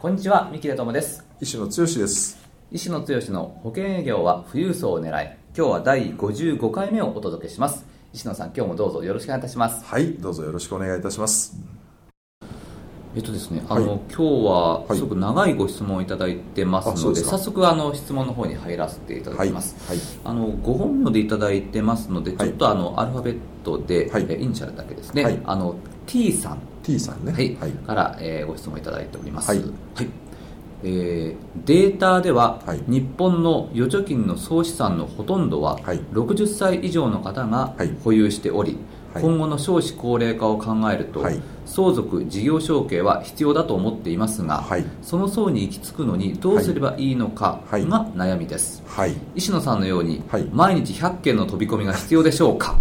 こんにちは三木友です。石野剛です。石野剛の保険営業は富裕層を狙い今日は第55回目をお届けします。石野さん今日もどうぞよろしくお願いいたします。はいどうぞよろしくお願いいたします。えっとですね、あの、はい、今日はすごく長いご質問をいただいてますので、はい、早速あの質問の方に入らせていただきます。はい、あのご本名でいただいてますので、ちょっとあのアルファベットで、はい、イニシャルだけですね。あの T さん T さんね、はい。から、えー、ご質問いただいております。はい。えー、データでは、はい、日本の預貯金の総資産のほとんどは、はい、60歳以上の方が保有しており、はい、今後の少子高齢化を考えると、相続事業承継は必要だと思っていますが、その層に行き着くのにどうすればいいのかが悩みです、石野さんのように、毎日100件の飛び込みが必要でしょうか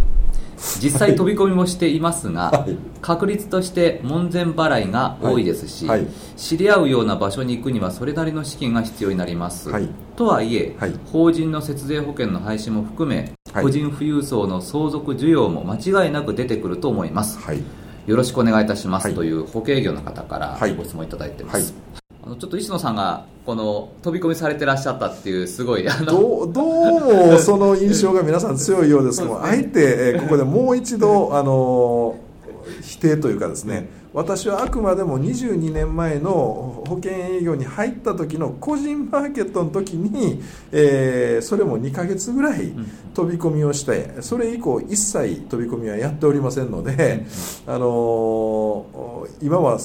実際飛び込みもしていますが、はい、確率として門前払いが多いですし、はい。はい、知り合うような場所に行くにはそれなりの資金が必要になります、とはいえ、法人の節税保険の廃止も含め、個人富裕層の相続需要も間違いなく出てくると思います、よろしくお願いいたします、という保険業の方からご質問いただいてます、あのちょっと石野さんがこの飛び込みされてらっしゃったっていうすごいあのどどうもその印象が皆さん強いようです。けど、ね、あえてここでもう一度あの否定というかですね私はあくまでも22年前の保険営業に入った時の個人マーケットの時に、えー、それも2ヶ月ぐらい飛び込みをしてそれ以降一切飛び込みはやっておりませんので、あのー、今は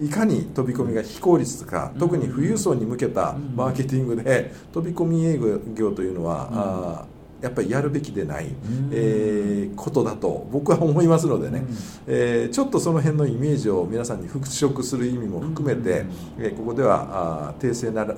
いかに飛び込みが非効率か、特に富裕層に向けたマーケティングで飛び込み営業というのは、あやっぱりやるべきでない、えー、ことだと僕は思いますのでね、えー、ちょっとその辺のイメージを皆さんに払拭する意味も含めて、えー、ここではあ訂正なら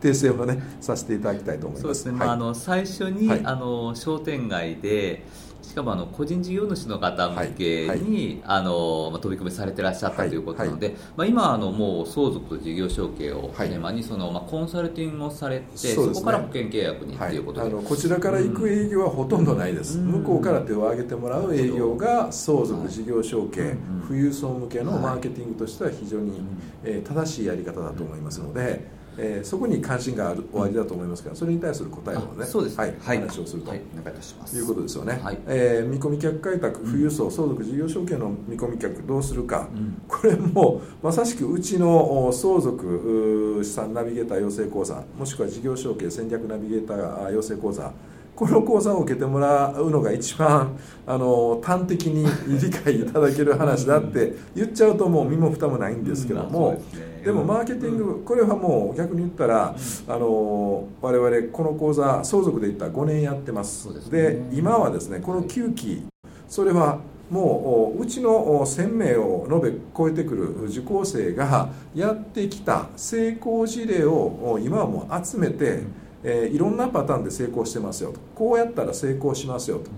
訂正をねさせていただきたいと思います。そうですね。はい、まああの最初に、はい、あの商店街でしかもあの個人事業主の方向けに、あのまあ、飛び込みされてらっしゃったということなので、まあ、今あのもう相続と事業承継をテーマにその、まあ、コンサルティングをされてそ,、こから保険契約にということで、あのこちらから行く営業はほとんどないです、向こうから手を挙げてもらう営業が相続事業承継、富裕層向けのマーケティングとしては非常に、えー、正しいやり方だと思いますので。えー、そこに関心があるおありだと思いますから、それに対する答えをね、そうですはい、話をすると、はい、いうことですよね、はい。えー、見込み客開拓、富裕層、相続事業承継の見込み客、どうするか、うん、これもまさしくうちの相続資産ナビゲーター養成講座、もしくは事業承継戦略ナビゲーター養成講座、この講座を受けてもらうのが一番あの端的に理解いただける話だって言っちゃうともう身も蓋もないんですけども、でもマーケティングこれはもう逆に言ったらあの我々この講座相続で言ったら5年やってます。で今はですねこの9期それはもううちの1000名を延べ超えてくる受講生がやってきた成功事例を今はもう集めて、えー、いろんなパターンで成功してますよとこうやったら成功しますよと。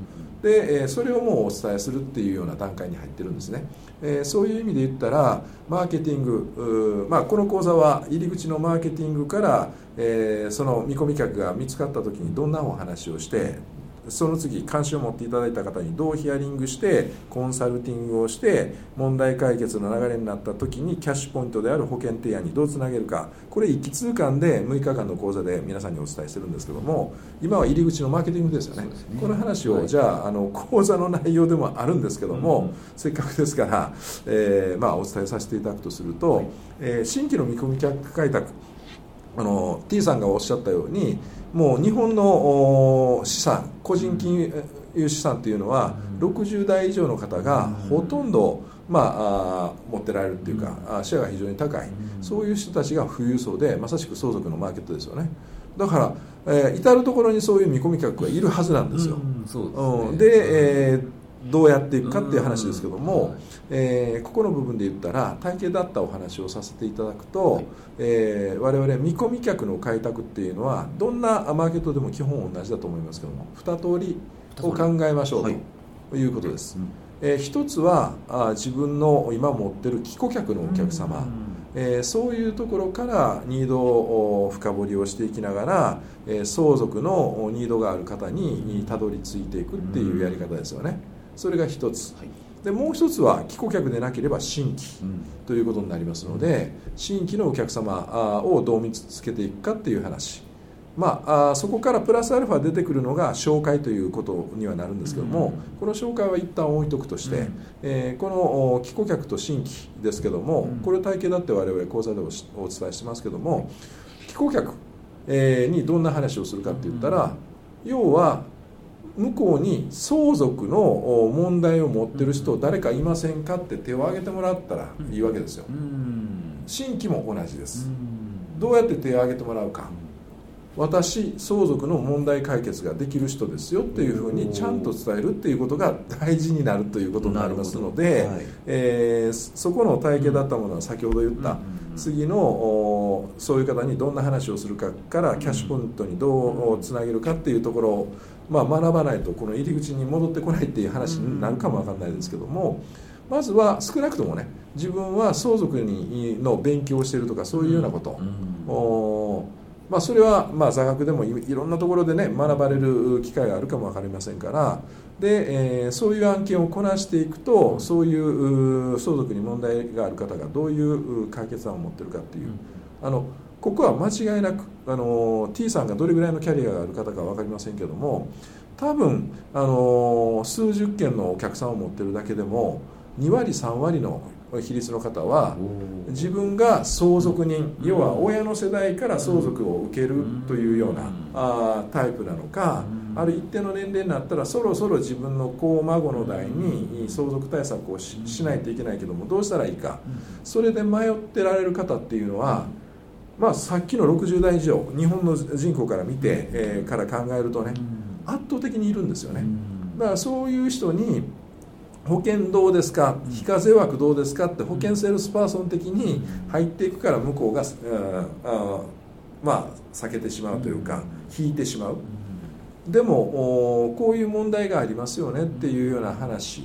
で、それをもうお伝えするっていうような段階に入ってるんですね、えそういう意味で言ったらマーケティング、まあ、この講座は入り口のマーケティングから、えその見込み客が見つかった時にどんなお話をしてその次関心を持っていただいた方にどうヒアリングしてコンサルティングをして問題解決の流れになった時にキャッシュポイントである保険提案にどうつなげるか。これ一気通貫で6日間の講座で皆さんにお伝えしてるんですけども今は入り口のマーケティングですよね、ね、この話を、はい、じゃああの講座の内容でもあるんですけども、うん、せっかくですから、えーまあ、お伝えさせていただくとすると、はい、えー、新規の見込み客開拓あの T さんがおっしゃったようにもう日本の資産個人金融資産っていうのは60代以上の方がほとんど、まあ、持ってられるっていうかシェアが非常に高い。そういう人たちが富裕層でまさしく相続のマーケットですよね。だから、えー、至る所にそういう見込み客がいるはずなんですよ、で、えーどうやっていくかっていう話ですけども、えー、ここの部分で言ったら体系だったお話をさせていただくと、はい、えー、我々見込み客の開拓っていうのはどんなマーケットでも基本同じだと思いますけども2通りを考えましょうとい。うことです、はい、えー、一つはあ自分の今持ってる既顧客のお客様、えー、そういうところからニードを深掘りをしていきながら、えー、相続のニードがある方にたどり着いていくっていうやり方ですよね。それが一つ、はい、でもう一つは既顧客でなければ新規ということになりますので、新規のお客様をどう見つけていくかっていう話。まあ、あそこからプラスアルファ出てくるのが紹介ということにはなるんですけども、この紹介は一旦置いとくとして、えー、この既顧客と新規ですけども、これ体系だって我々講座でお伝えしてますけども既顧客、えにどんな話をするかって言ったら、要は向こうに相続の問題を持ってる人誰かいませんかって手を挙げてもらったらいいわけですよ。新規も同じです。どうやって手を挙げてもらうか。私相続の問題解決ができる人ですよっていうふうにちゃんと伝えるっていうことが大事になるということになりますので、はい、えー、そこの体系だったものは先ほど言った、次のそういう方にどんな話をするかからキャッシュポイントにどうつなげるかっていうところを、まあ、学ばないとこの入り口に戻ってこないっていう話なんかも分かんないですけども。まずは少なくともね自分は相続にの勉強をしているとかそういうようなこと、うんまあ、それはまあ座学でもいろんなところでね学ばれる機会があるかも分かりませんから。で、えー、そういう案件をこなしていくとそういう相続に問題がある方がどういう解決案を持ってるかっていう。あのここは間違いなくあの T さんがどれぐらいのキャリアがある方か分かりませんけども多分あの数十件のお客さんを持ってるだけでも2割3割の比率の方は自分が相続人要は親の世代から相続を受けるというようなあタイプなのかある一定の年齢になったらそろそろ自分の子孫の代に相続対策をしないといけないけどもどうしたらいいか。それで迷ってられる方っていうのはまあさっきの60代以上日本の人口から見て、えー、から考えるとね圧倒的にいるんですよね。だからそういう人に保険どうですか？非課税枠どうですか？って保険セールスパーソン的に入っていくから向こうが、あまあ避けてしまうというか引いてしまう。でもこういう問題がありますよねっていうような話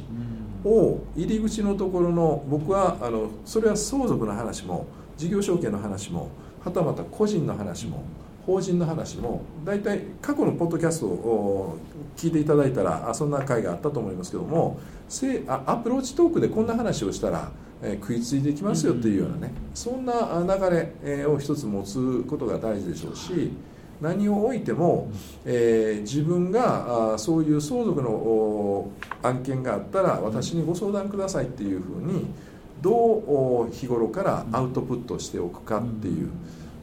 を入り口のところの僕はあのそれは相続の話も事業承継の話もはたまた個人の話も法人の話も大体過去のポッドキャストを聞いていただいたらそんな回があったと思いますけどもアプローチトークでこんな話をしたら、え食いついてきますよっていうようなねそんな流れを一つ持つことが大事でしょうし何をおいても、え、自分があそういう相続の案件があったら私にご相談くださいっていうふうにどう日頃からアウトプットしておくかっていう。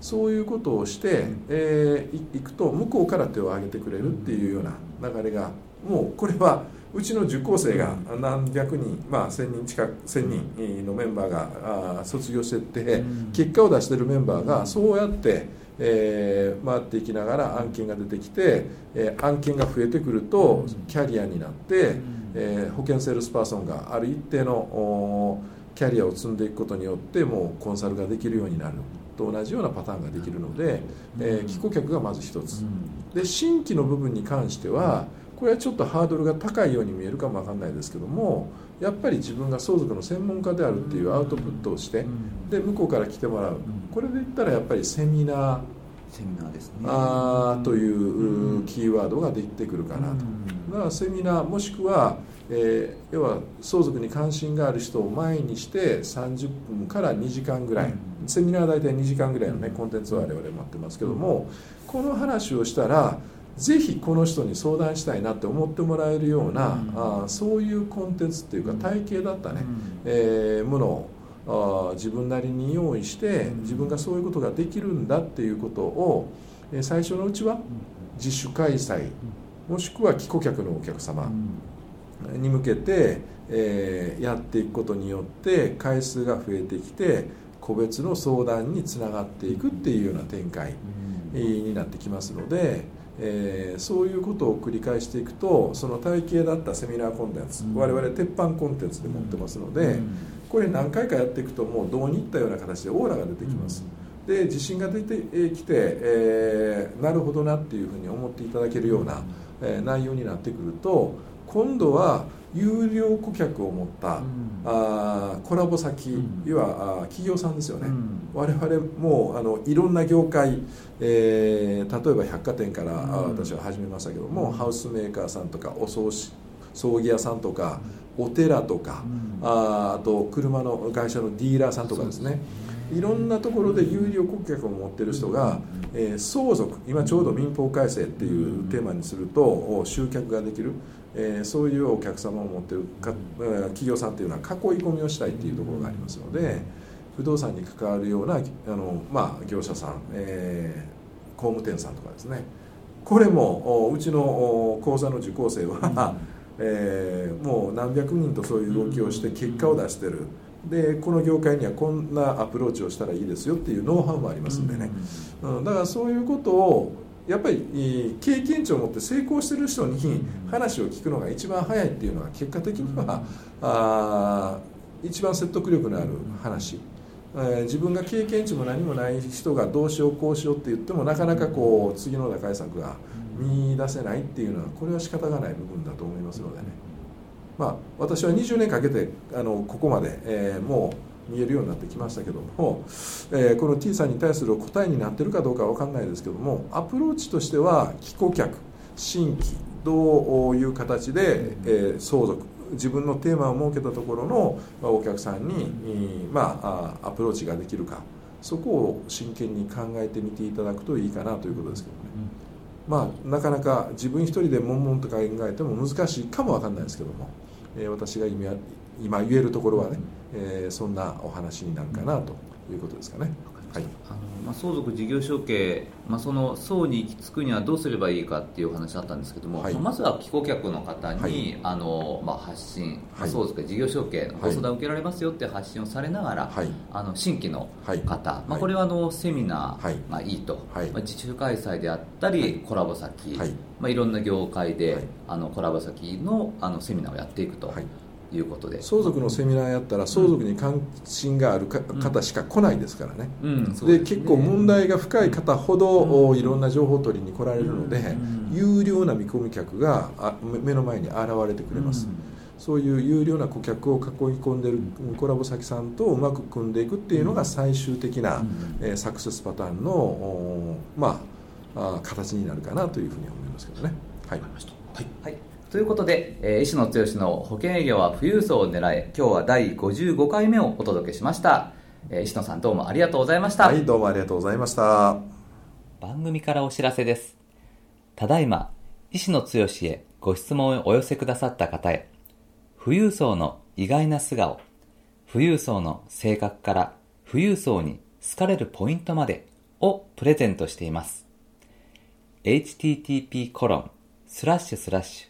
そういうことをして、えー、いくと向こうから手を挙げてくれるっていうような流れがもうこれはうちの受講生が何百人、まあ、1000人近く1000人のメンバーが卒業していって結果を出してるメンバーがそうやって、えー、回っていきながら案件が出てきて、えー、案件が増えてくるとキャリアになって、えー、保険セールスパーソンがある一定のキャリアを積んでいくことによってもうコンサルができるようになると同じようなパターンができるので、えー、既顧客がまず一つ。で新規の部分に関してはこれはちょっとハードルが高いように見えるかもわかんないですけどもやっぱり自分が相続の専門家であるっていうアウトプットをしてで向こうから来てもらう。これで言ったらやっぱりセミナー。セミナーですね。あというキーワードが出てくるかなと。だからセミナーもしくは、えー、要は相続に関心がある人を前にして30分から2時間ぐらい。セミナーは大体2時間ぐらいのねコンテンツを我々待ってますけどもこの話をしたらぜひこの人に相談したいなって思ってもらえるような、うん、あそういうコンテンツっていうか体系だったね、うん、えー、ものをあ自分なりに用意して自分がそういうことができるんだっていうことを、えー、最初のうちは自主開催もしくは既顧客のお客様に向けて、えー、やっていくことによって回数が増えてきて個別の相談につながっていくっていうような展開になってきますので。えー、そういうことを繰り返していくとその体系だったセミナーコンテンツ、うん、我々鉄板コンテンツで持ってますので、うん、これ何回かやっていくともう胴にいったような形でオーラが出てきます、うん、で自信が出てきて、えー、なるほどなっていうふうに思っていただけるような、えー、内容になってくると今度は有料顧客を持った、うん、あコラボ先、うん、要は企業さんですよね、うん、我々もあのいろんな業界、えー、例えば百貨店から、私は始めましたけども、ハウスメーカーさんとかお葬式葬儀屋さんとか、お寺とか、ああと車の会社のディーラーさんとかですね。いろんなところで有料顧客を持ってる人が、えー、相続今ちょうど民法改正っていうテーマにすると集客ができるえー、そういうお客様を持ってるか企業さんっていうのは囲い込みをしたいっていうところがありますので不動産に関わるようなあの、まあ、業者さん、えー、工務店さんとかですね。これもうちの講座の受講生は、えー、もう何百人とそういう動きをして結果を出してる。でこの業界にはこんなアプローチをしたらいいですよっていうノウハウもありますんでね、うん、だからそういうことをやっぱり経験値を持って成功してる人に話を聞くのが一番早いっていうのは結果的にはあ一番説得力のある話、えー、自分が経験値も何もない人がどうしようこうしようって言ってもなかなかこう次の打開策が見出せないっていうのはこれは仕方がない部分だと思いますのでね。まあ私は20年かけてあのここまで、えー、もう見えるようになってきましたけども、えー、この T さんに対する答えになってるかどうかは分かんないですけどもアプローチとしては既顧客新規どういう形で、えー、相続自分のテーマを設けたところのお客さんに、まあ、アプローチができるかそこを真剣に考えてみていただくといいかなということですけどね、まあ、なかなか自分一人で悶々と考えても難しいかも分かんないですけども、えー、私が今今言えるところはね、えー、そんなお話になるかなということですかね。はい、あのまあ、相続事業承継、まあ、その層に行き着くにはどうすればいいかっていう話だったんですけども、はい、まずは既顧客の方に、はい、あのまあ、発信、はい、相続事業承継のご相談を受けられますよって発信をされながら、あの新規の方、まあ、これはあのセミナーがいいと、まあ、自主開催であったり、コラボ先、まあ、いろんな業界で、あのコラボ先のあのセミナーをやっていくと。いうことで。相続のセミナーやったら相続に関心がある方しか来ないですからね、うん。うん、で、ね、結構問題が深い方ほど、いろんな情報取りに来られるので、有料な見込み客が目の前に現れてくれます、そういう有料な顧客を囲い込んでるコラボ先さんとうまく組んでいくっていうのが最終的な、えサクセスパターンの、まあ、形になるかなというふうに思いますけどね。はい、はい、はいということで、えー、石野剛の保険営業は富裕層を狙え今日は第55回目をお届けしました、えー、石野さんどうもありがとうございました。はいどうもありがとうございました。番組からお知らせです。ただいま石野剛へご質問をお寄せくださった方へ富裕層の意外な素顔富裕層の性格から富裕層に好かれるポイントまでをプレゼントしています。http コロンスラッシュスラッシュ